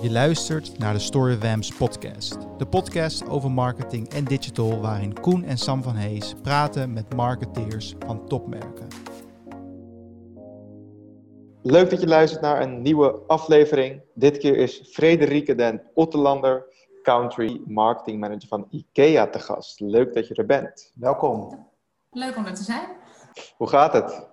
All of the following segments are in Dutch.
Je luistert naar de Storywams podcast. De podcast over marketing en digital waarin Koen en Sam van Hees praten met marketeers van topmerken. Leuk dat je luistert naar een nieuwe aflevering. Dit keer is Frederike den Ottelander, Country Marketing Manager van IKEA te gast. Leuk dat je er bent. Welkom. Leuk om er te zijn. Hoe gaat het?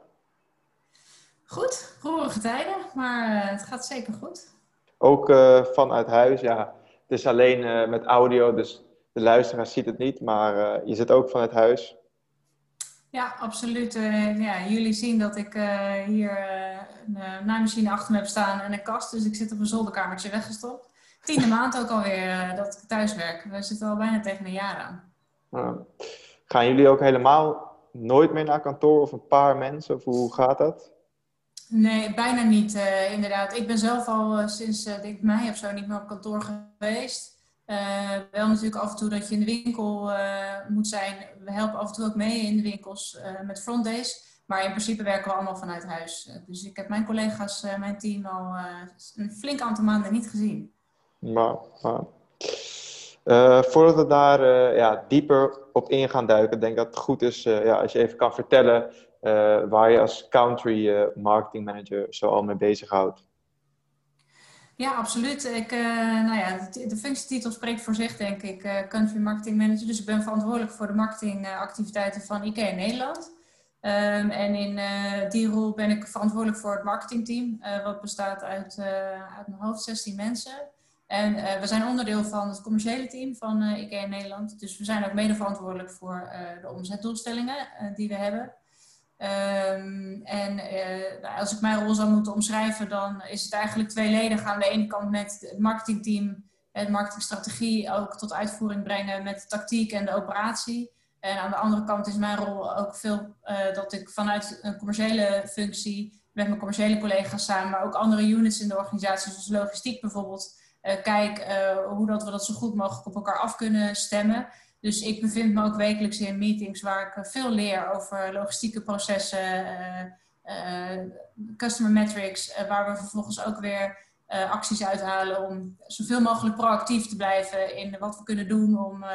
Goed, roerige tijden, maar uh, het gaat zeker goed. Ook uh, vanuit huis, ja. Het is alleen uh, met audio, dus de luisteraar ziet het niet, maar je zit ook vanuit huis. Ja, absoluut. ja, jullie zien dat ik hier een naaimachine achter me heb staan en een kast, dus ik zit op een zolderkamertje weggestopt. Tiende maand ook alweer dat ik thuis werk. We zitten al bijna tegen een jaar aan. Gaan jullie ook helemaal nooit meer naar kantoor of een paar mensen? Of hoe gaat dat? Nee, bijna niet, uh, inderdaad. Ik ben zelf al uh, sinds uh, denk mei of zo niet meer op kantoor geweest. wel natuurlijk af en toe dat je in de winkel moet zijn. We helpen af en toe ook mee in de winkels met frontdays. Maar in principe werken we allemaal vanuit huis. dus ik heb mijn collega's, mijn team al een flink aantal maanden niet gezien. Maar, voordat we daar ja, dieper op in gaan duiken, denk ik dat het goed is ja, als je even kan vertellen waar je als country uh, marketing manager zo al mee bezighoudt. Ja, absoluut. Ik, uh, nou ja, de, functietitel spreekt voor zich, denk ik, country marketing manager. Dus ik ben verantwoordelijk voor de marketingactiviteiten van IKEA Nederland. Um, en in die rol ben ik verantwoordelijk voor het marketingteam, wat bestaat uit, uit mijn hoofd 16 mensen. En we zijn onderdeel van het commerciële team van IKEA Nederland. Dus we zijn ook mede verantwoordelijk voor de omzetdoelstellingen die we hebben. Um, en uh, als ik mijn rol zou moeten omschrijven, dan is het eigenlijk tweeledig. Aan de ene kant met het marketingteam, het marketingstrategie ook tot uitvoering brengen met de tactiek en de operatie. En aan de andere kant is mijn rol ook veel uh, dat ik vanuit een commerciële functie met mijn commerciële collega's samen, maar ook andere units in de organisatie, zoals logistiek bijvoorbeeld, uh, kijk hoe dat we dat zo goed mogelijk op elkaar af kunnen stemmen. Dus ik bevind me ook wekelijks in meetings waar ik eh, veel leer over logistieke processen, uh, customer metrics, waar we vervolgens ook weer acties uithalen om zoveel mogelijk proactief te blijven in wat we kunnen doen om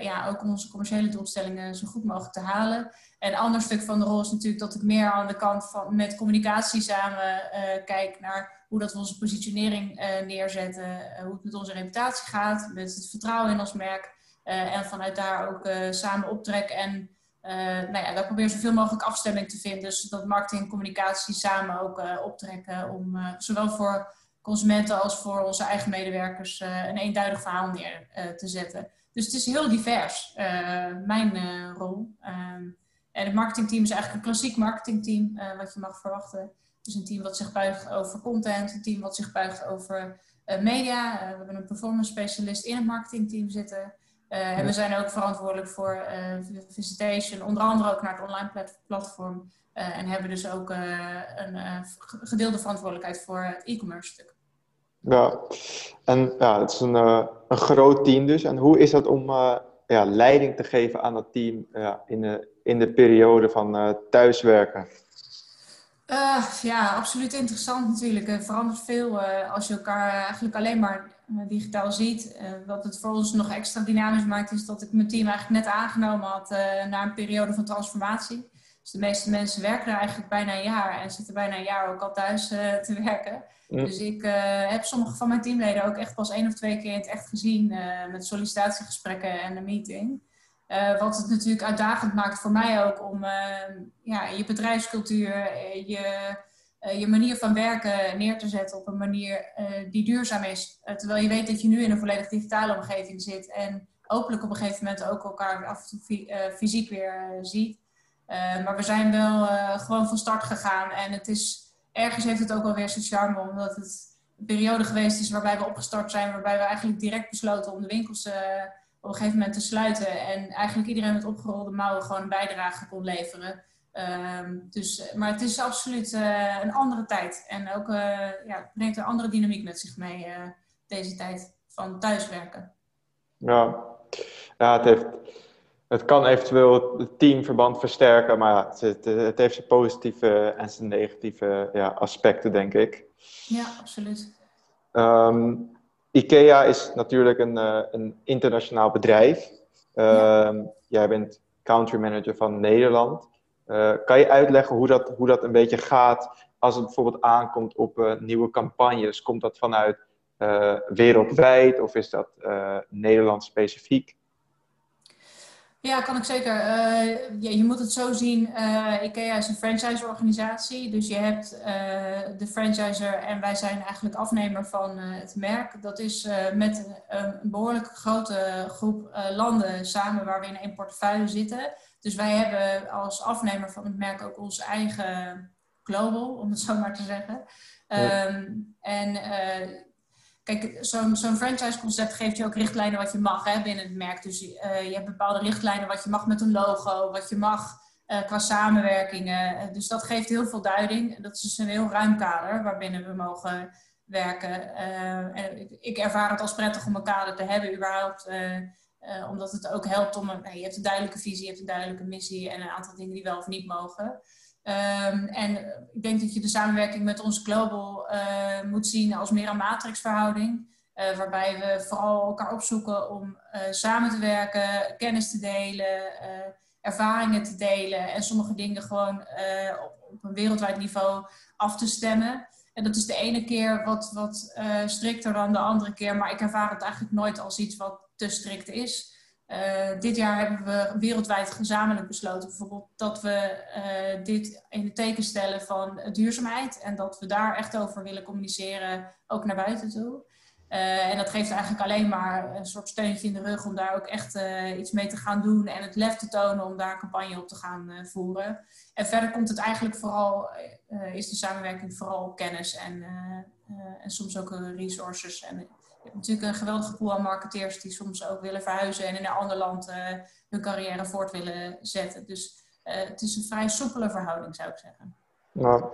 ja, ook onze commerciële doelstellingen zo goed mogelijk te halen. En een ander stuk van de rol is natuurlijk dat ik meer aan de kant van met communicatie samen kijk naar hoe dat we onze positionering neerzetten, hoe het met onze reputatie gaat, met het vertrouwen in ons merk. Uh, en vanuit daar ook uh, samen optrekken. En uh, nou ja, daar probeer zoveel mogelijk afstemming te vinden. zodat marketing en communicatie samen ook optrekken. Om zowel voor consumenten als voor onze eigen medewerkers een eenduidig verhaal neer te zetten. Dus het is heel divers, mijn rol. Ehm, en het marketingteam is eigenlijk een klassiek marketingteam, wat je mag verwachten. Dus een team wat zich buigt over content, een team wat zich buigt over media. we hebben een performance specialist in het marketingteam zitten. Uh, en we zijn ook verantwoordelijk voor uh, visitation, onder andere ook naar het online platform. Uh, en hebben dus ook een gedeelde verantwoordelijkheid voor het e-commerce stuk. Ja, en ja, het is een, een groot team dus. En hoe is dat om ja, leiding te geven aan dat team ja, in, de, in de periode van thuiswerken? ja, absoluut interessant natuurlijk. Het verandert veel als je elkaar eigenlijk alleen maar eh, digitaal ziet. Uh, wat het voor ons nog extra dynamisch maakt, is dat ik mijn team eigenlijk net aangenomen had uh, na een periode van transformatie. Dus de meeste mensen werken daar eigenlijk bijna een jaar en zitten bijna een jaar ook al thuis te werken. Dus ik heb sommige van mijn teamleden ook echt pas één of twee keer in het echt gezien met sollicitatiegesprekken en een meeting. wat het natuurlijk uitdagend maakt voor mij ook om ja, je bedrijfscultuur, je uh, je manier van werken neer te zetten op een manier uh, die duurzaam is. Uh, terwijl je weet dat je nu in een volledig digitale omgeving zit en hopelijk op een gegeven moment ook elkaar af en toe fysiek weer ziet. maar we zijn wel gewoon van start gegaan en het is, ergens heeft het ook wel weer zijn charme omdat het een periode geweest is waarbij we opgestart zijn, waarbij we eigenlijk direct besloten om de winkels op een gegeven moment te sluiten en eigenlijk iedereen met opgerolde mouwen gewoon een bijdrage kon leveren. Um, dus, maar het is absoluut uh, een andere tijd. En ook uh, ja, brengt een andere dynamiek met zich mee, uh, deze tijd van thuiswerken. Ja, ja het, heeft, het kan eventueel het teamverband versterken, maar het, het, het heeft zijn positieve en zijn negatieve ja, aspecten, denk ik. Ja, absoluut. Ehm, IKEA is natuurlijk een, een internationaal bedrijf. Ehm, jij bent country manager van Nederland. Kan je uitleggen hoe dat, hoe dat een beetje gaat als het bijvoorbeeld aankomt op nieuwe campagnes? Komt dat vanuit wereldwijd of is dat Nederland specifiek? Ja, kan ik zeker. Ja, je moet het zo zien. IKEA is een franchise-organisatie. Dus je hebt de franchiser en wij zijn eigenlijk afnemer van het merk. Dat is met een behoorlijk grote groep landen samen waar we in één portefeuille zitten. Dus wij hebben als afnemer van het merk ook onze eigen global, om het zo maar te zeggen. Ja. Um, en Kijk, zo'n zo'n franchise-concept geeft je ook richtlijnen wat je mag hè, binnen het merk. Dus uh, je hebt bepaalde richtlijnen wat je mag met een logo, wat je mag uh, qua samenwerkingen. Eh, dus dat geeft heel veel duiding. Dat is dus een heel ruim kader waarbinnen we mogen werken. en ik, ik, ervaar het als prettig om een kader te hebben, überhaupt. Omdat het ook helpt om een. je hebt een duidelijke visie, je hebt een duidelijke missie en een aantal dingen die wel of niet mogen. Um, en ik denk dat je de samenwerking met onze Global uh, moet zien als meer een matrixverhouding. Waarbij we vooral elkaar opzoeken om samen te werken, kennis te delen, ervaringen te delen en sommige dingen gewoon op, op, een wereldwijd niveau af te stemmen. En dat is de ene keer wat, wat strikter dan de andere keer, maar ik ervaar het eigenlijk nooit als iets wat te strikt is. Uh, dit jaar hebben we wereldwijd gezamenlijk besloten, bijvoorbeeld, dat we uh, dit in het teken stellen van duurzaamheid en dat we daar echt over willen communiceren, ook naar buiten toe. Uh, en dat geeft eigenlijk alleen maar een soort steuntje in de rug om daar ook echt iets mee te gaan doen en het lef te tonen om daar campagne op te gaan voeren. En verder komt het eigenlijk vooral, is de samenwerking vooral kennis en, en soms ook resources en je hebt natuurlijk een geweldige pool aan marketeers die soms ook willen verhuizen en in een ander land uh, hun carrière voort willen zetten. Dus uh, het is een vrij soepele verhouding, zou ik zeggen. Nou,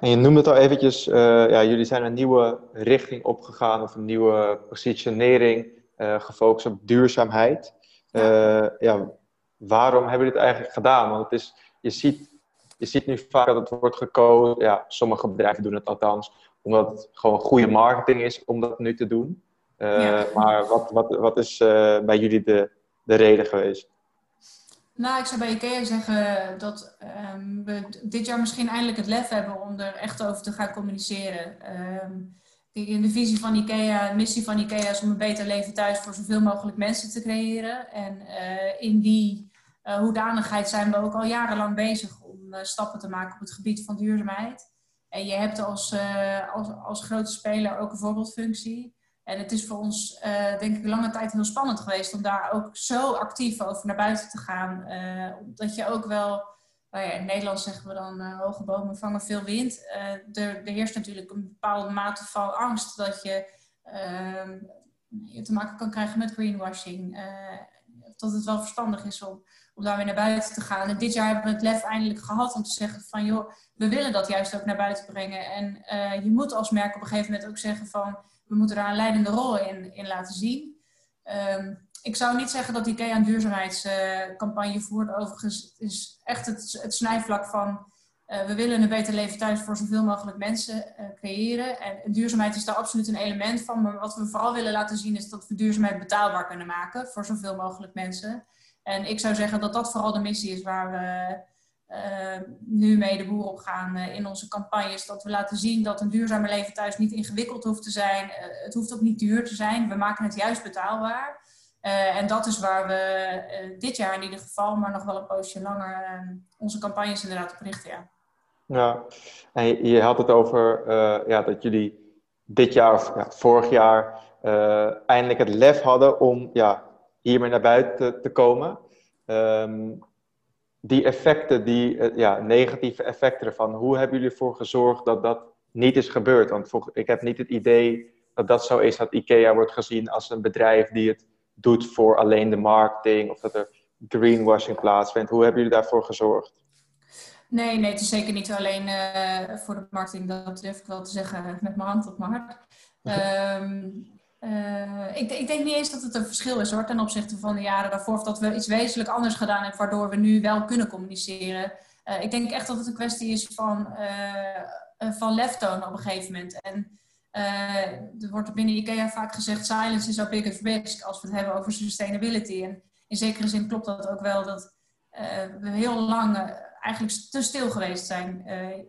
en je noemde het al eventjes, uh, ja, jullie zijn een nieuwe richting opgegaan of een nieuwe positionering gefocust op duurzaamheid. Ja. ja. waarom hebben jullie dit eigenlijk gedaan? Want het is, je, ziet, je ziet nu vaak dat het wordt gekozen, ja, sommige bedrijven doen het althans, omdat het gewoon goede marketing is om dat nu te doen. Uh, Maar wat, wat, wat is uh, bij jullie de, de reden geweest? Nou, ik zou bij IKEA zeggen dat um, we dit jaar misschien eindelijk het lef hebben om er echt over te gaan communiceren. Um, in de visie van IKEA, de missie van IKEA is om een beter leven thuis voor zoveel mogelijk mensen te creëren. En uh, in die hoedanigheid zijn we ook al jarenlang bezig om stappen te maken op het gebied van duurzaamheid. En je hebt als, uh, als, als grote speler ook een voorbeeldfunctie. En het is voor ons, uh, denk ik, lange tijd heel spannend geweest om daar ook zo actief over naar buiten te gaan. Uh, dat je ook wel, nou ja, in Nederland zeggen we dan hoge bomen vangen veel wind. er, er heerst natuurlijk een bepaalde mate van angst dat je ehm, je te maken kan krijgen met greenwashing. dat het wel verstandig is om om daar weer naar buiten te gaan. En dit jaar hebben we het lef eindelijk gehad om te zeggen van joh, we willen dat juist ook naar buiten brengen. En uh, je moet als merk op een gegeven moment ook zeggen van we moeten daar een leidende rol in, in laten zien. Um, ik zou niet zeggen dat IKEA een duurzaamheidscampagne voert. Overigens is echt het, het snijvlak van uh, we willen een beter leven thuis voor zoveel mogelijk mensen uh, creëren. En, duurzaamheid is daar absoluut een element van. Maar wat we vooral willen laten zien is dat we duurzaamheid betaalbaar kunnen maken voor zoveel mogelijk mensen. En ik zou zeggen dat dat vooral de missie is waar we uh, nu mee de boer op gaan uh, in onze campagnes. Dat we laten zien dat een duurzame leven thuis niet ingewikkeld hoeft te zijn. Uh, het hoeft ook niet duur te zijn. We maken het juist betaalbaar. en dat is waar we dit jaar in ieder geval, maar nog wel een poosje langer, onze campagnes inderdaad op richten. Ja, ja. en je, je had het over ja, dat jullie dit jaar of ja, vorig jaar eindelijk het lef hadden om ja, hiermee naar buiten te komen. Um, die effecten, die uh, ja, negatieve effecten ervan, hoe hebben jullie ervoor gezorgd dat dat niet is gebeurd? Want ik heb niet het idee dat dat zo is dat IKEA wordt gezien als een bedrijf die het doet voor alleen de marketing of dat er greenwashing plaatsvindt. Hoe hebben jullie daarvoor gezorgd? Nee, nee, het is zeker niet alleen uh, voor de marketing, dat durf ik wel te zeggen met mijn hand op mijn hart. Um, Uh, ik, ik, denk niet eens dat het een verschil is hoor, ten opzichte van de jaren daarvoor. Of dat we iets wezenlijk anders gedaan hebben, waardoor we nu wel kunnen communiceren. Uh, ik denk echt dat het een kwestie is van, uh, van op een gegeven moment. En er wordt binnen IKEA vaak gezegd: silence is our biggest risk als we het hebben over sustainability. En in zekere zin klopt dat ook wel dat we heel lang eigenlijk te stil geweest zijn,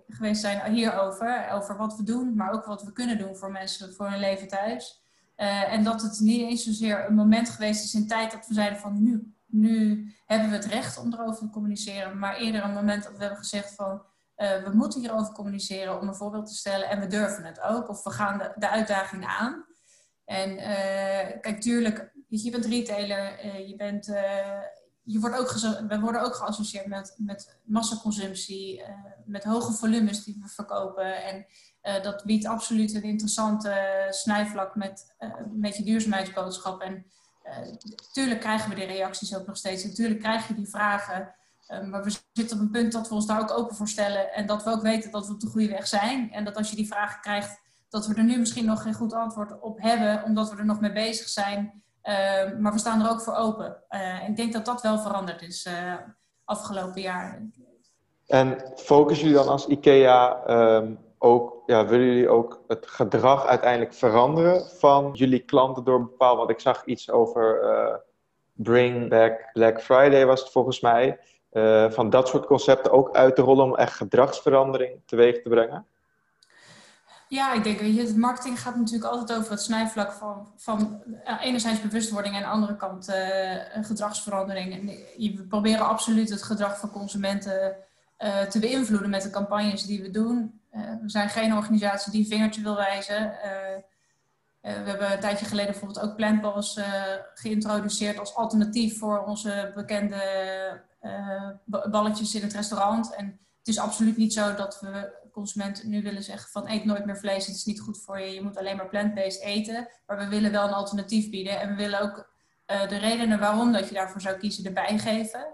geweest zijn hierover. Over wat we doen, maar ook wat we kunnen doen voor mensen voor hun leven thuis. En dat het niet eens zozeer een moment geweest is in tijd dat we zeiden van nu nu hebben we het recht om erover te communiceren, maar eerder een moment dat we hebben gezegd van uh, we moeten hierover communiceren om een voorbeeld te stellen en we durven het ook, of we gaan de, de uitdaging aan. En uh, kijk, tuurlijk, je bent retailer, je bent, je wordt ook we worden ook geassocieerd met, met massaconsumptie, met hoge volumes die we verkopen. En dat biedt absoluut een interessante snijvlak met, met je duurzaamheidsboodschap. En Natuurlijk eh, krijgen we die reacties ook nog steeds. Natuurlijk krijg je die vragen. Ehm, maar we zitten op een punt dat we ons daar ook open voor stellen. En dat we ook weten dat we op de goede weg zijn. En dat als je die vragen krijgt, dat we er nu misschien nog geen goed antwoord op hebben, omdat we er nog mee bezig zijn. Ehm, maar we staan er ook voor open. Uh, ik denk dat dat wel veranderd is uh, afgelopen jaar. En focussen jullie dan als IKEA um, ook, ja, willen jullie ook het gedrag uiteindelijk veranderen van jullie klanten door bepaald, want ik zag iets over uh, Bring Back Black Friday was het volgens mij, uh, van dat soort concepten ook uit te rollen om echt gedragsverandering teweeg te brengen? Ja, ik denk, je, marketing gaat natuurlijk altijd over het snijvlak van, van uh, enerzijds bewustwording en aan de andere kant gedragsverandering. En we proberen absoluut het gedrag van consumenten te beïnvloeden met de campagnes die we doen. Eh, we zijn geen organisatie die een vingertje wil wijzen. Eh, eh, we hebben een tijdje geleden bijvoorbeeld ook Plantballs geïntroduceerd als alternatief voor onze bekende balletjes in het restaurant. En het is absoluut niet zo dat we consumenten nu willen zeggen van eet nooit meer vlees, het is niet goed voor je, je moet alleen maar plant-based eten. Maar we willen wel een alternatief bieden en we willen ook de redenen waarom dat je daarvoor zou kiezen erbij geven.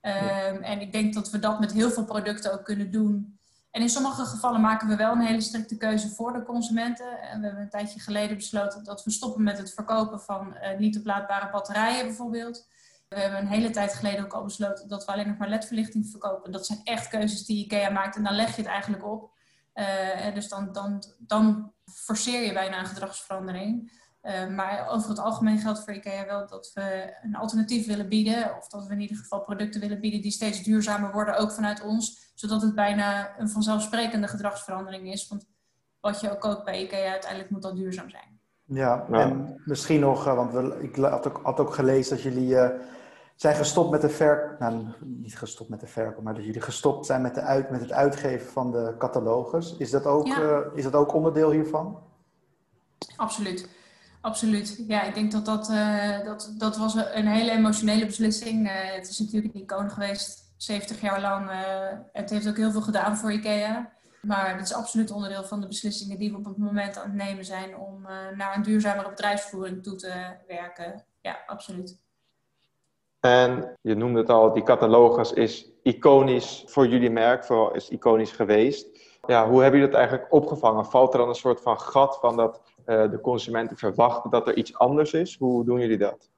Um, en ik denk dat we dat met heel veel producten ook kunnen doen. En in sommige gevallen maken we wel een hele strikte keuze voor de consumenten. En we hebben een tijdje geleden besloten dat we stoppen met het verkopen van uh, niet oplaadbare batterijen bijvoorbeeld. We hebben een hele tijd geleden ook al besloten dat we alleen nog maar ledverlichting verkopen. Dat zijn echt keuzes die IKEA maakt en dan leg je het eigenlijk op. Uh, dus dan, dan, dan forceer je bijna een gedragsverandering. Uh, maar over het algemeen geldt voor IKEA wel dat we een alternatief willen bieden. Of dat we in ieder geval producten willen bieden die steeds duurzamer worden, ook vanuit ons. Zodat het bijna een vanzelfsprekende gedragsverandering is. Want wat je ook koopt bij IKEA, uiteindelijk moet dat duurzaam zijn. Ja, en misschien nog, eh, want we, ik had ook, had ook gelezen dat jullie uh, zijn gestopt met de verkoop. Nou, niet gestopt met de verkoop, maar dat jullie gestopt zijn met, de uit, met het uitgeven van de catalogus. Is dat ook, ja. uh, is dat ook onderdeel hiervan? Absoluut. Absoluut. Ja, ik denk dat dat, uh, dat, dat was een hele emotionele beslissing. Uh, het is natuurlijk een icoon geweest, 70 jaar lang. Uh, het heeft ook heel veel gedaan voor IKEA. Maar het is absoluut onderdeel van de beslissingen die we op het moment aan het nemen zijn om naar een duurzamere bedrijfsvoering toe te werken. Ja, absoluut. En je noemde het al, die catalogus is iconisch voor jullie merk, vooral is iconisch geweest. Ja, hoe hebben jullie dat eigenlijk opgevangen? Valt er dan een soort van gat van dat uh, de consumenten verwachten dat er iets anders is? Hoe doen jullie dat?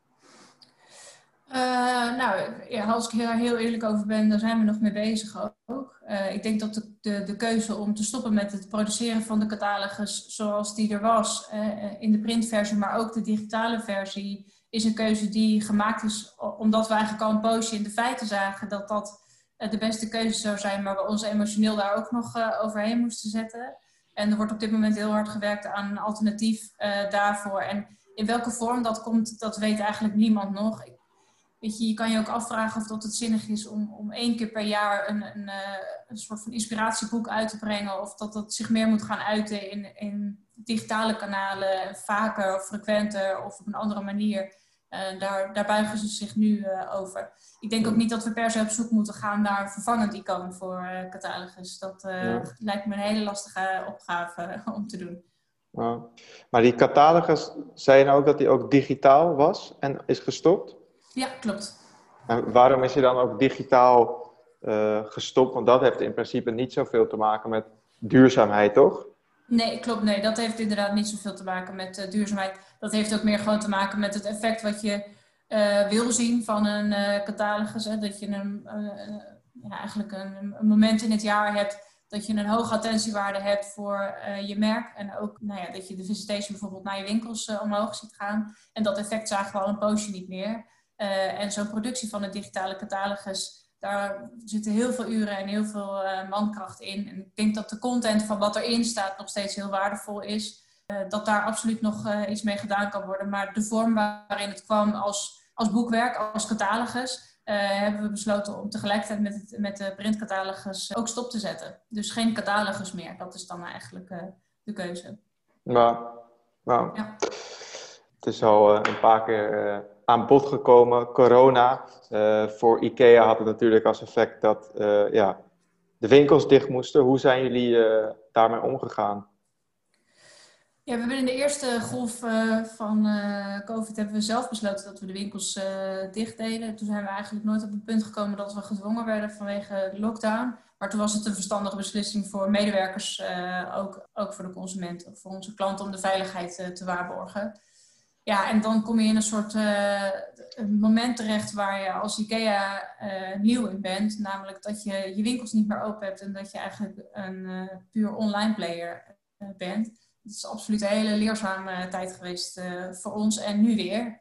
Uh, nou, als ik er heel eerlijk over ben, daar zijn we nog mee bezig ook. Uh, ik denk dat de, de, de, keuze om te stoppen met het produceren van de catalogus zoals die er was, in de printversie, maar ook de digitale versie, is een keuze die gemaakt is omdat we eigenlijk al een poosje in de feiten zagen dat dat de beste keuze zou zijn, maar we ons emotioneel daar ook nog overheen moesten zetten. En er wordt op dit moment heel hard gewerkt aan een alternatief uh, daarvoor. En in welke vorm dat komt, dat weet eigenlijk niemand nog. weet je, je kan je ook afvragen of dat het zinnig is om, om één keer per jaar een, een, een soort van inspiratieboek uit te brengen. Of dat dat zich meer moet gaan uiten in, in digitale kanalen, vaker of frequenter of op een andere manier. Uh, daar, daar buigen ze zich nu uh, over. Ik denk ook niet dat we per se op zoek moeten gaan naar een vervangend icoon voor uh, catalogus. Dat ja. lijkt me een hele lastige opgave om te doen. Ja. Maar die catalogus, zei je nou ook dat die ook digitaal was en is gestopt? Ja, klopt. En waarom is hij dan ook digitaal gestopt? Want dat heeft in principe niet zoveel te maken met duurzaamheid, toch? Nee, klopt. Nee, dat heeft inderdaad niet zoveel te maken met uh, duurzaamheid. Dat heeft ook meer gewoon te maken met het effect wat je uh, wil zien van een uh, catalogus. Hè? Dat je een, ja, eigenlijk een, een, moment in het jaar hebt dat je een hoge attentiewaarde hebt voor je merk. En ook nou ja, dat je de visitation bijvoorbeeld naar je winkels omhoog ziet gaan. En dat effect zagen we al een poosje niet meer. en zo'n productie van een digitale catalogus, daar zitten heel veel uren en heel veel mankracht in. En ik denk dat de content van wat erin staat nog steeds heel waardevol is. dat daar absoluut nog iets mee gedaan kan worden. Maar de vorm waarin het kwam als, als boekwerk, als catalogus, hebben we besloten om tegelijkertijd met, het, met de printcatalogus ook stop te zetten. Dus geen catalogus meer. Dat is dan eigenlijk de keuze. Nou, nou. Ja. Het is al een paar keer aan bod gekomen. Corona. Voor IKEA had het natuurlijk als effect dat ja, de winkels dicht moesten. Hoe zijn jullie daarmee omgegaan? Ja, we hebben in de eerste golf van COVID hebben we zelf besloten dat we de winkels uh, dicht deden. Toen zijn we eigenlijk nooit op het punt gekomen dat we gedwongen werden vanwege lockdown. Maar toen was het een verstandige beslissing voor medewerkers, ook, ook voor de consumenten, voor onze klanten om de veiligheid te waarborgen. Ja, en dan kom je in een soort een moment terecht waar je als IKEA nieuw in bent. Namelijk dat je je winkels niet meer open hebt en dat je eigenlijk een puur online player bent het is absoluut een hele leerzame tijd geweest uh, voor ons en nu weer.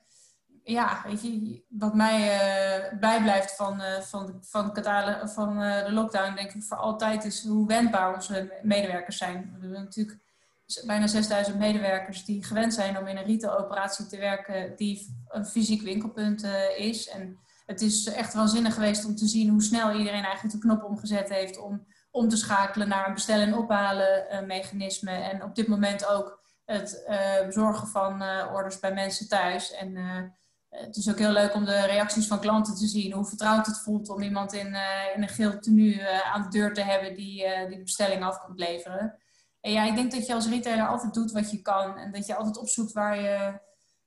Ja, weet je, wat mij uh, bijblijft van, uh, van, van, Katale, van de lockdown, denk ik voor altijd, is hoe wendbaar onze medewerkers zijn. We hebben natuurlijk bijna 6000 medewerkers die gewend zijn om in een retailoperatie te werken die een fysiek winkelpunt is. En het is echt waanzinnig geweest om te zien hoe snel iedereen eigenlijk de knop omgezet heeft om om te schakelen naar een bestellen en ophalen mechanisme. En op dit moment ook het uh, bezorgen van orders bij mensen thuis. En het is ook heel leuk om de reacties van klanten te zien. Hoe vertrouwd het voelt om iemand in, in een geel tenue aan de deur te hebben die, die de bestelling af kan leveren. Ja, ik denk dat je als retailer altijd doet wat je kan. En dat je altijd opzoekt waar je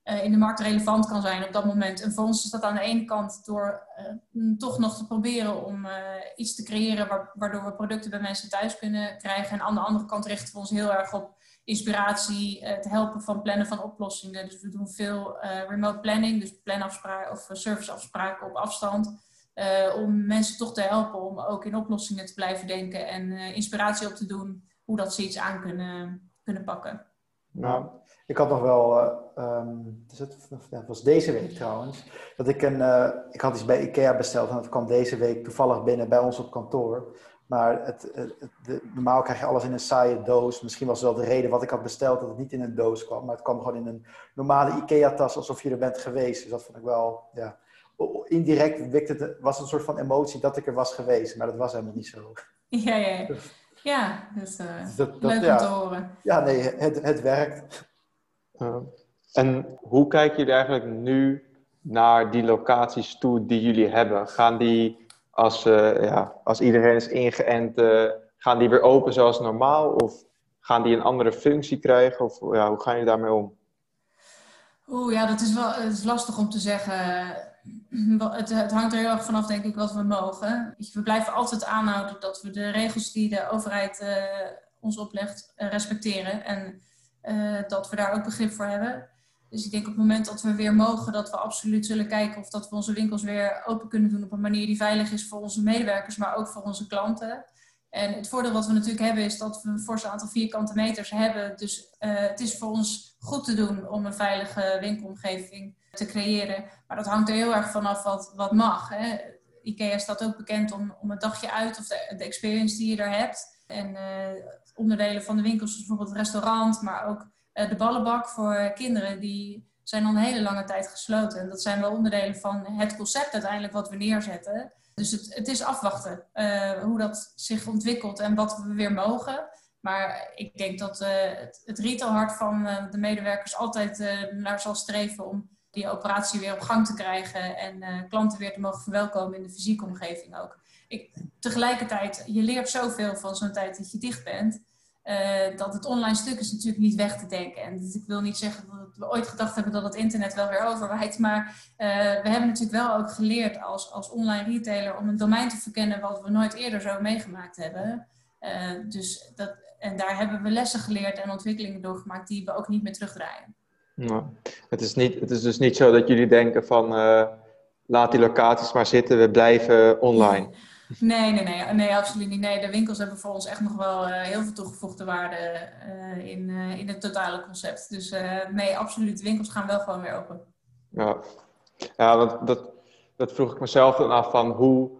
uh, in de markt relevant kan zijn op dat moment. En voor ons is dat aan de ene kant door uh, toch nog te proberen om uh, iets te creëren waardoor we producten bij mensen thuis kunnen krijgen. En aan de andere kant richten we ons heel erg op inspiratie, het helpen van plannen van oplossingen. Dus we doen veel remote planning, dus planafspraken of serviceafspraken op afstand. om mensen toch te helpen om ook in oplossingen te blijven denken en inspiratie op te doen hoe dat ze iets aan kunnen, kunnen pakken. Nou, ik had nog wel, uh, um, het, ja, was deze week trouwens, dat ik een, uh, ik had iets bij IKEA besteld en dat kwam deze week toevallig binnen bij ons op kantoor. Maar het, het, de, normaal krijg je alles in een saaie doos. Misschien was wel de reden wat ik had besteld dat het niet in een doos kwam. Maar het kwam gewoon in een normale IKEA-tas alsof je er bent geweest. Dus dat vond ik wel, ja. Indirect het, was het een soort van emotie dat ik er was geweest. Maar dat was helemaal niet zo. Ja, ja. Ja, dus, uh, dat, dat, leuk ja. om te horen. Ja, nee, het, het werkt. Uh, en hoe kijken jullie eigenlijk nu naar die locaties toe die jullie hebben? Gaan die, als, uh, ja, als iedereen is ingeënt, uh, gaan die weer open zoals normaal? Of gaan die een andere functie krijgen? Of ja, hoe gaan jullie daarmee om? Oeh, ja, dat is wel het is lastig om te zeggen het, het, hangt er heel erg vanaf, denk ik, wat we mogen. We blijven altijd aanhouden dat we de regels die de overheid uh, ons oplegt uh, respecteren. En uh, dat we daar ook begrip voor hebben. Dus ik denk op het moment dat we weer mogen, dat we absoluut zullen kijken of dat we onze winkels weer open kunnen doen op een manier die veilig is voor onze medewerkers, maar ook voor onze klanten. En het voordeel wat we natuurlijk hebben is dat we een fors aantal vierkante meters hebben. Dus het is voor ons goed te doen om een veilige winkelomgeving te creëren. Maar dat hangt er heel erg vanaf wat, wat mag. Hè. IKEA staat ook bekend om, om het dagje uit of de, experience die je daar hebt. En uh, onderdelen van de winkels, zoals bijvoorbeeld het restaurant, maar ook uh, de ballenbak voor kinderen, die zijn al een hele lange tijd gesloten. En dat zijn wel onderdelen van het concept uiteindelijk wat we neerzetten. Dus het, het is afwachten uh, hoe dat zich ontwikkelt en wat we weer mogen. Maar ik denk dat het, het retailhart van de medewerkers altijd naar zal streven om die operatie weer op gang te krijgen en klanten weer te mogen verwelkomen in de fysieke omgeving ook. Ik, tegelijkertijd, je leert zoveel van zo'n tijd dat je dicht bent, dat het online stuk is natuurlijk niet weg te denken. En dus ik wil niet zeggen dat we ooit gedacht hebben dat het internet wel weer overwaait, maar we hebben natuurlijk wel ook geleerd als, als online retailer om een domein te verkennen wat we nooit eerder zo meegemaakt hebben. Dus dat, en daar hebben we lessen geleerd en ontwikkelingen doorgemaakt die we ook niet meer terugdraaien. Nou, het, is niet, het is dus niet zo dat jullie denken van uh, laat die locaties maar zitten, we blijven online. Nee, nee, nee, nee, absoluut niet. Nee, de winkels hebben voor ons echt nog wel heel veel toegevoegde waarde in, in het totale concept. Dus nee, absoluut. De winkels gaan wel gewoon weer open. Ja, ja want dat, dat vroeg ik mezelf dan af van hoe,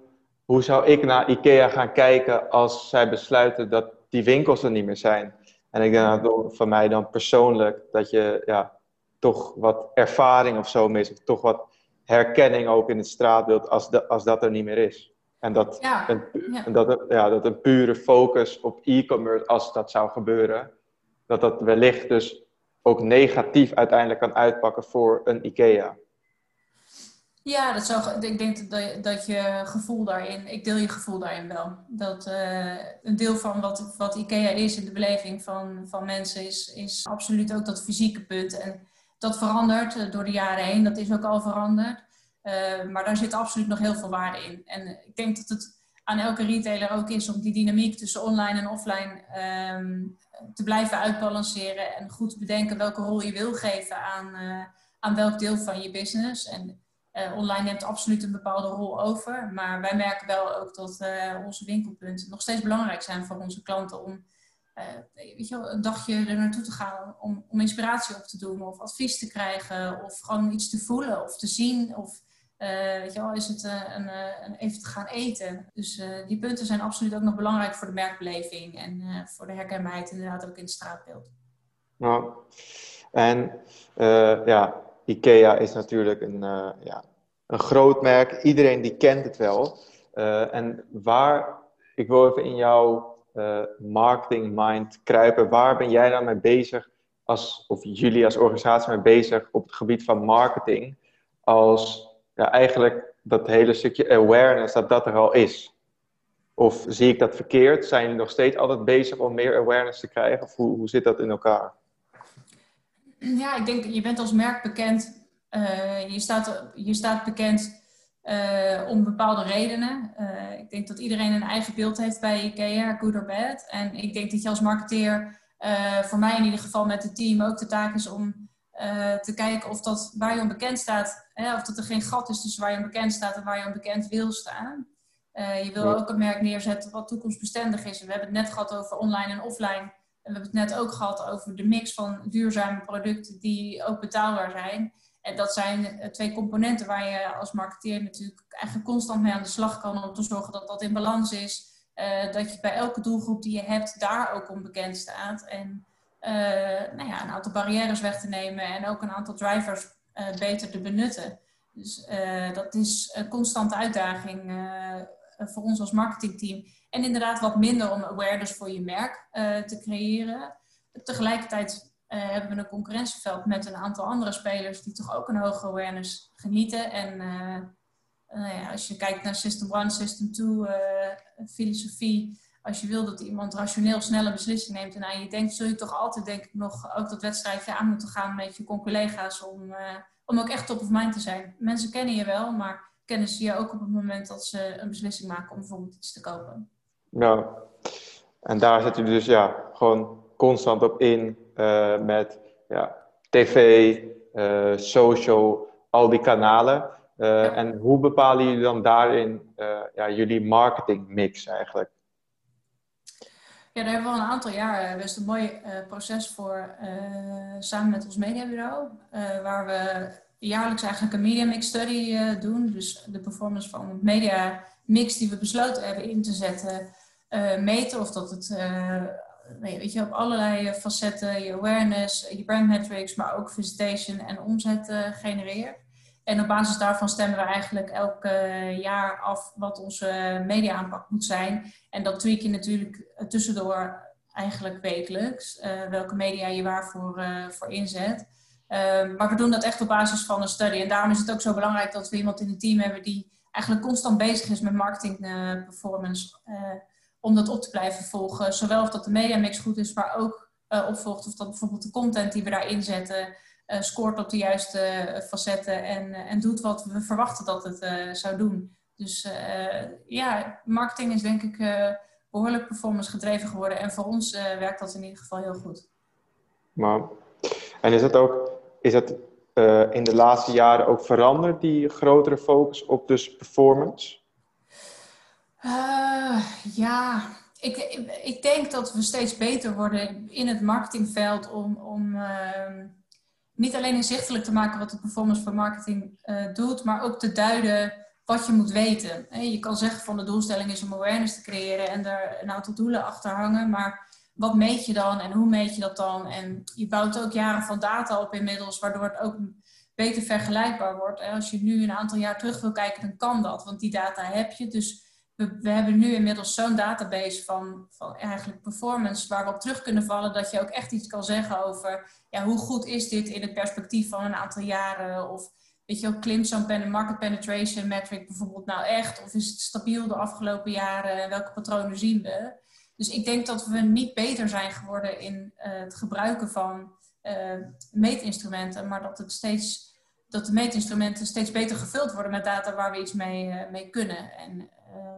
hoe zou ik naar IKEA gaan kijken als zij besluiten dat die winkels er niet meer zijn. En ik denk dat voor mij dan persoonlijk dat je ja, toch wat ervaring of zo mist. Of toch wat herkenning ook in het straatbeeld als, de, als dat er niet meer is. En dat, een, En dat, ja, dat een pure focus op e-commerce, als dat zou gebeuren, dat dat wellicht dus ook negatief uiteindelijk kan uitpakken voor een IKEA. Ja, dat zou, ik denk dat, je gevoel daarin, ik deel je gevoel daarin wel. Dat uh, een deel van wat, wat IKEA is in de beleving van, van mensen is, is absoluut ook dat fysieke punt. En dat verandert eh, door de jaren heen, dat is ook al veranderd. Uh, maar daar zit absoluut nog heel veel waarde in. En ik denk dat het aan elke retailer ook is om die dynamiek tussen online en offline um, te blijven uitbalanceren. En goed te bedenken welke rol je wil geven aan, aan welk deel van je business. En uh, online neemt absoluut een bepaalde rol over. Maar wij merken wel ook dat uh, onze winkelpunten nog steeds belangrijk zijn voor onze klanten om uh, weet je een dagje er naartoe te gaan om, om inspiratie op te doen of advies te krijgen of gewoon iets te voelen of te zien. Of weet je wel, is het een, een, even te gaan eten. Dus die punten zijn absoluut ook nog belangrijk voor de merkbeleving en voor de herkenbaarheid inderdaad ook in het straatbeeld. Nou, en ja, IKEA is natuurlijk een, uh, ja, een groot merk. Iedereen die kent het wel. Uh, en waar, ik wil even in jouw uh, marketing mind kruipen. Waar ben jij dan mee bezig, als, of jullie als organisatie mee bezig op het gebied van marketing? Als ja, eigenlijk dat hele stukje awareness, dat dat er al is. Of zie ik dat verkeerd? Zijn jullie nog steeds altijd bezig om meer awareness te krijgen? Of hoe, hoe zit dat in elkaar? Ja, ik denk, je bent als merk bekend. Uh, je, staat, je staat bekend uh, om bepaalde redenen. Uh, ik denk dat iedereen een eigen beeld heeft bij IKEA, good or bad. En ik denk dat je als marketeer, voor mij in ieder geval met het team, ook de taak is om te kijken of dat waar je onbekend staat, hè, of dat er geen gat is tussen waar je onbekend staat en waar je onbekend wil staan. je wil ook een merk neerzetten wat toekomstbestendig is. We hebben het net gehad over online en offline we hebben het net ook gehad over de mix van duurzame producten die ook betaalbaar zijn. En dat zijn eh, twee componenten waar je als marketeer natuurlijk eigenlijk constant mee aan de slag kan om te zorgen dat dat in balans is. Uh, dat je bij elke doelgroep die je hebt daar ook onbekend staat. En uh, nou ja, een aantal barrières weg te nemen en ook een aantal drivers beter te benutten. Dus dat is een constante uitdaging voor ons als marketingteam. En inderdaad wat minder om awareness voor je merk uh, te creëren. Tegelijkertijd uh, hebben we een concurrentieveld met een aantal andere spelers die toch ook een hoge awareness genieten. En uh, ja, als je kijkt naar System 1, System 2 filosofie, als je wil dat iemand rationeel snelle beslissing neemt en aan je denkt, zul je toch altijd denk ik nog ook dat wedstrijdje aan moeten gaan met je collega's om, om ook echt top of mind te zijn. Mensen kennen je wel, maar kennen ze je ook op het moment dat ze een beslissing maken om bijvoorbeeld iets te kopen. Ja, en daar zet u dus ja, gewoon constant op in uh, met ja, tv, uh, social, al die kanalen. Uh, ja. En hoe bepalen jullie dan daarin ja, jullie marketingmix eigenlijk? Ja, daar hebben we al een aantal jaar best een mooi proces voor samen met ons mediabureau. waar we jaarlijks eigenlijk een media mix study doen. Dus de performance van het media mix die we besloten hebben in te zetten uh, meten. Of dat het uh, weet je, op allerlei facetten, je awareness, je brand metrics, maar ook visitation en omzet genereert. En op basis daarvan stemmen we eigenlijk elk jaar af wat onze media-aanpak moet zijn. En dat tweak je natuurlijk tussendoor eigenlijk wekelijks. welke media je waarvoor voor inzet. Maar we doen dat echt op basis van een study. En daarom is het ook zo belangrijk dat we iemand in het team hebben die eigenlijk constant bezig is met marketing performance om dat op te blijven volgen. Zowel of dat de mediamix goed is, maar ook uh, opvolgt of dat bijvoorbeeld de content die we daarin zetten scoort op de juiste facetten en, en doet wat we verwachten dat het zou doen. Dus ja, marketing is denk ik behoorlijk performance gedreven geworden en voor ons werkt dat in ieder geval heel goed. Maar, en is het ook, is het in de laatste jaren ook veranderd, die grotere focus op dus performance? Uh, ja, ik, ik, denk dat we steeds beter worden in het marketingveld om, om uh, niet alleen inzichtelijk te maken wat de performance van marketing uh, doet, maar ook te duiden wat je moet weten. Je kan zeggen van de doelstelling is om awareness te creëren en er een aantal doelen achter hangen, maar wat meet je dan en hoe meet je dat dan? En je bouwt ook jaren van data op inmiddels, waardoor het ook beter vergelijkbaar wordt. En als je nu een aantal jaar terug wil kijken, dan kan dat, want die data heb je. Dus we, hebben nu inmiddels zo'n database van, van eigenlijk performance waar we op terug kunnen vallen, dat je ook echt iets kan zeggen over ja, hoe goed is dit in het perspectief van een aantal jaren? Of weet je ook, klimt zo'n market penetration metric bijvoorbeeld nou echt? Of is het stabiel de afgelopen jaren? Welke patronen zien we? Dus ik denk dat we niet beter zijn geworden in uh, het gebruiken van uh, meetinstrumenten, maar dat, het steeds, dat de meetinstrumenten steeds beter gevuld worden met data waar we iets mee, uh, mee kunnen. En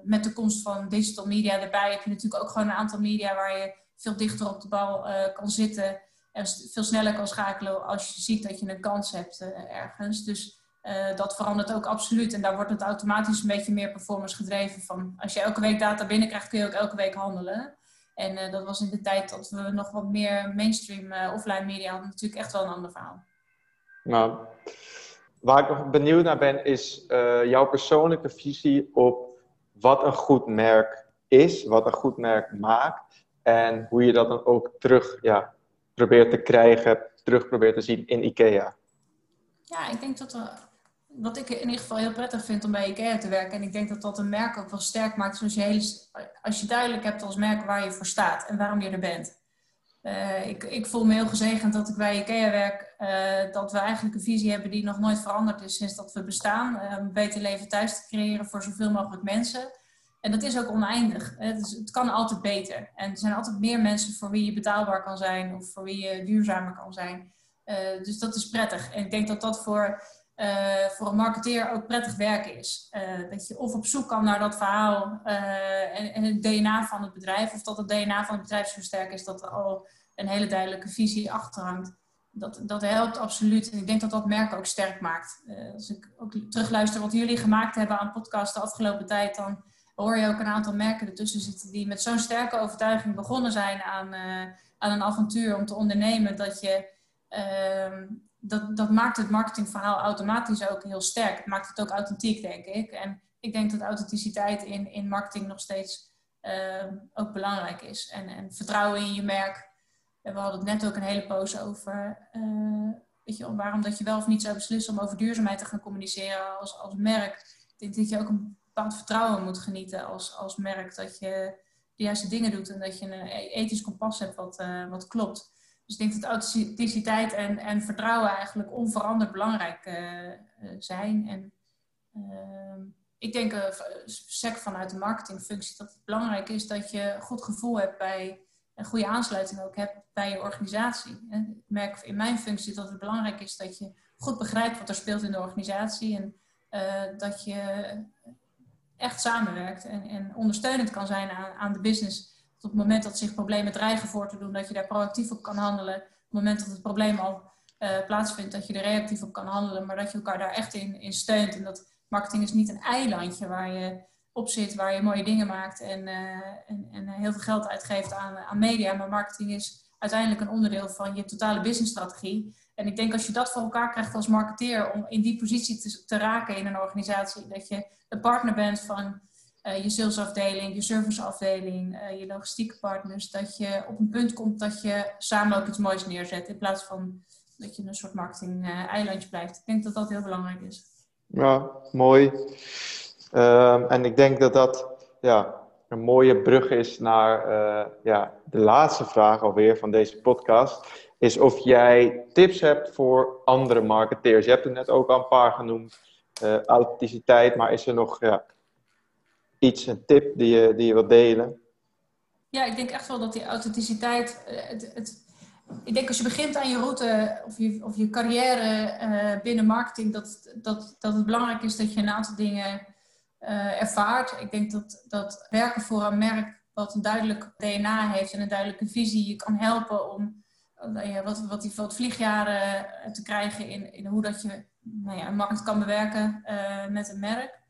met de komst van digital media erbij heb je natuurlijk ook gewoon een aantal media waar je veel dichter op de bal kan zitten en veel sneller kan schakelen als je ziet dat je een kans hebt ergens. Dus uh, dat verandert ook absoluut. En daar wordt het automatisch een beetje meer performance gedreven van. Als je elke week data binnenkrijgt, kun je ook elke week handelen. En uh, dat was in de tijd dat we nog wat meer mainstream uh, offline media hadden, natuurlijk echt wel een ander verhaal. Nou, waar ik nog benieuwd naar ben, is jouw persoonlijke visie op wat een goed merk is, wat een goed merk maakt. En hoe je dat dan ook terug ja, probeert te krijgen, terug probeert te zien in IKEA. Ja, ik denk dat er wat ik in ieder geval heel prettig vind om bij IKEA te werken. En ik denk dat dat een merk ook wel sterk maakt. Zoals je als je duidelijk hebt als merk waar je voor staat en waarom je er bent. Uh, ik, ik, voel me heel gezegend dat ik bij IKEA werk. Uh, dat we eigenlijk een visie hebben die nog nooit veranderd is sinds dat we bestaan. Uh, een beter leven thuis te creëren voor zoveel mogelijk mensen. En dat is ook oneindig. Het, het kan altijd beter. En er zijn altijd meer mensen voor wie je betaalbaar kan zijn. Of voor wie je duurzamer kan zijn. dus dat is prettig. En ik denk dat dat voor uh, voor een marketeer ook prettig werken is. Uh, dat je of op zoek kan naar dat verhaal uh, en, het DNA van het bedrijf, of dat het DNA van het bedrijf zo sterk is dat er al een hele duidelijke visie achter hangt. Dat, dat helpt absoluut. En ik denk dat dat merk ook sterk maakt. als ik ook terugluister wat jullie gemaakt hebben aan podcasts de afgelopen tijd, dan hoor je ook een aantal merken ertussen zitten die met zo'n sterke overtuiging begonnen zijn aan, aan een avontuur om te ondernemen. Dat je ehm, dat, dat maakt het marketingverhaal automatisch ook heel sterk. Het maakt het ook authentiek, denk ik. En ik denk dat authenticiteit in, in marketing nog steeds uh, ook belangrijk is. En, en vertrouwen in je merk. We hadden het net ook een hele poos over. Uh, weet je, waarom dat je wel of niet zou beslissen om over duurzaamheid te gaan communiceren als, als merk. Dat je ook een bepaald vertrouwen moet genieten als, als merk. Dat je de juiste dingen doet en dat je een ethisch kompas hebt wat, uh, wat klopt. Dus ik denk dat authenticiteit en, en vertrouwen eigenlijk onveranderd belangrijk uh, zijn. En uh, ik denk, uh, sec vanuit de marketingfunctie, dat het belangrijk is dat je een goed gevoel hebt bij, een goede aansluiting ook hebt bij je organisatie. Ik merk in mijn functie dat het belangrijk is dat je goed begrijpt wat er speelt in de organisatie en dat je echt samenwerkt en, en ondersteunend kan zijn aan de business op het moment dat zich problemen dreigen voor te doen, dat je daar proactief op kan handelen. Op het moment dat het probleem al uh, plaatsvindt, dat je er reactief op kan handelen, maar dat je elkaar daar echt in, in steunt. En dat marketing is niet een eilandje waar je op zit, waar je mooie dingen maakt en, uh, en, en, heel veel geld uitgeeft aan, aan media. Maar marketing is uiteindelijk een onderdeel van je totale businessstrategie. En ik denk als je dat voor elkaar krijgt als marketeer om in die positie te, te raken in een organisatie, dat je een partner bent van uh, je salesafdeling, je serviceafdeling, uh, je logistieke partners, dat je op een punt komt dat je samen ook iets moois neerzet. In plaats van dat je een soort marketing-eilandje blijft. Ik denk dat dat heel belangrijk is. Ja, mooi. Um, en ik denk dat dat ja, een mooie brug is naar uh, ja, de laatste vraag alweer van deze podcast. Is of jij tips hebt voor andere marketeers. Je hebt er net ook al een paar genoemd. authenticiteit, maar is er nog ja, iets, een tip die je, die je wilt delen? Ja, ik denk echt wel dat die authenticiteit. Eh, het, het, ik denk als je begint aan je route of je, of je carrière uh, binnen marketing, dat, dat, dat het belangrijk is dat je een aantal dingen uh, ervaart. Ik denk dat, dat werken voor een merk wat een duidelijk DNA heeft en een duidelijke visie je kan helpen om wat, wat, die, wat vliegjaren te krijgen in, in hoe dat je nou ja, een markt kan bewerken met een merk.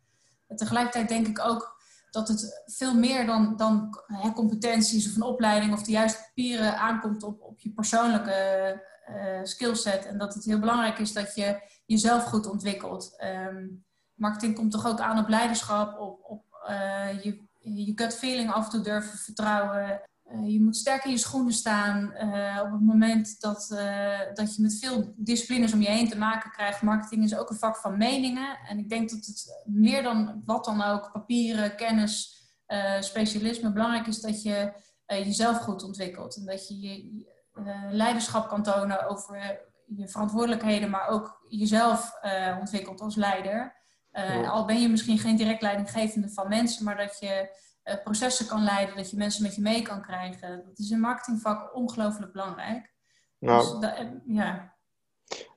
tegelijkertijd denk ik ook dat het veel meer dan, dan hè, competenties of een opleiding of de juiste papieren aankomt op, op je persoonlijke uh, skillset. En dat het heel belangrijk is dat je jezelf goed ontwikkelt. Ehm, marketing komt toch ook aan op leiderschap, op, op uh, je, je gut feeling af en toe durven vertrouwen. Uh, je moet sterk in je schoenen staan. op het moment dat, dat je met veel disciplines om je heen te maken krijgt. Marketing is ook een vak van meningen. En ik denk dat het meer dan wat dan ook, papieren, kennis, specialisme, belangrijk is dat je jezelf goed ontwikkelt. En dat je je, eh, leiderschap kan tonen over je verantwoordelijkheden, maar ook jezelf uh, ontwikkelt als leider. Uh, Al ben je misschien geen direct leidinggevende van mensen, maar dat je processen kan leiden, dat je mensen met je mee kan krijgen. Dat is in marketingvak ongelooflijk belangrijk. Nou, dus ja.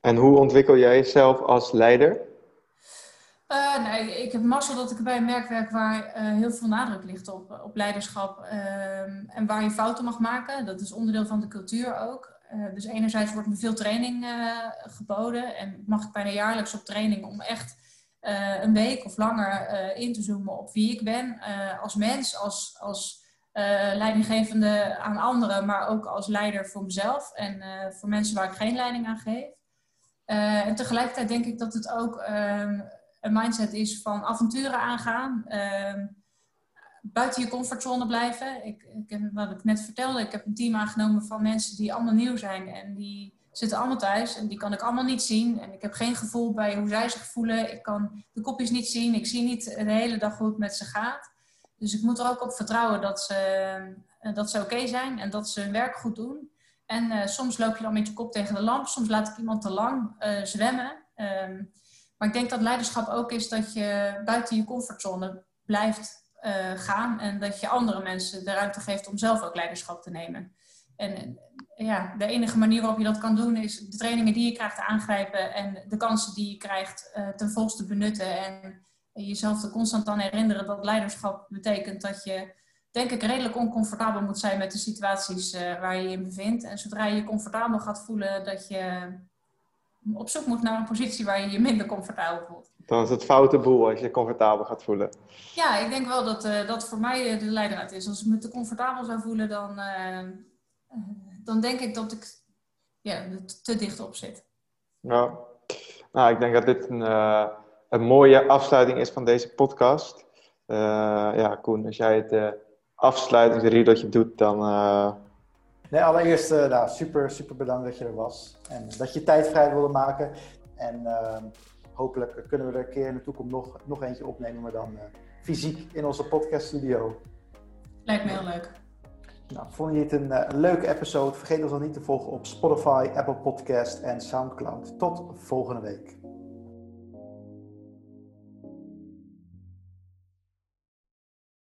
En hoe ontwikkel jij jezelf als leider? Uh, nee, ik heb mazzel dat ik bij een merk werk waar uh, heel veel nadruk ligt op, op leiderschap uh, en waar je fouten mag maken. Dat is onderdeel van de cultuur ook. Dus enerzijds wordt me veel training geboden en mag ik bijna jaarlijks op training om echt een week of langer in te zoomen op wie ik ben als mens, als, als leidinggevende aan anderen, maar ook als leider voor mezelf en voor mensen waar ik geen leiding aan geef. en tegelijkertijd denk ik dat het ook ehm, een mindset is van avonturen aangaan. Ehm, buiten je comfortzone blijven. Ik, ik wat ik net vertelde, ik heb een team aangenomen van mensen die allemaal nieuw zijn. En die zitten allemaal thuis en die kan ik allemaal niet zien. En ik heb geen gevoel bij hoe zij zich voelen. Ik kan de kopjes niet zien. Ik zie niet de hele dag hoe het met ze gaat. Dus ik moet er ook op vertrouwen dat ze, eh, dat ze oké zijn en dat ze hun werk goed doen. En uh, soms loop je dan met je kop tegen de lamp. Soms laat ik iemand te lang uh, zwemmen. Ehm, maar ik denk dat leiderschap ook is dat je buiten je comfortzone blijft gaan en dat je andere mensen de ruimte geeft om zelf ook leiderschap te nemen. En ja, de enige manier waarop je dat kan doen is de trainingen die je krijgt aangrijpen en de kansen die je krijgt uh, ten volste benutten. En jezelf er constant aan herinneren dat leiderschap betekent dat je, denk ik, redelijk oncomfortabel moet zijn met de situaties uh, waar je je in bevindt. En zodra je je comfortabel gaat voelen, dat je op zoek moet naar een positie waar je je minder comfortabel voelt. Dan is het foute boel als je je comfortabel gaat voelen. Ja, ik denk wel dat uh, dat voor mij eh, de leidraad is. Als ik me te comfortabel zou voelen, dan, dan denk ik dat ik ja, te dicht op zit. Ja, nou, ik denk dat dit een, een mooie afsluiting is van deze podcast. ja, Koen, als jij het afsluitingsriedeltje doet, dan Nee, allereerst uh, nou, super, super bedankt dat je er was. En dat je tijd vrij wilde maken. En uh, hopelijk kunnen we er een keer in de toekomst nog, nog eentje opnemen, maar dan uh, fysiek in onze podcaststudio. Lijkt me heel leuk. Nou, vond je het een, uh, leuke episode? Vergeet ons dan niet te volgen op Spotify, Apple Podcast en Soundcloud. Tot volgende week.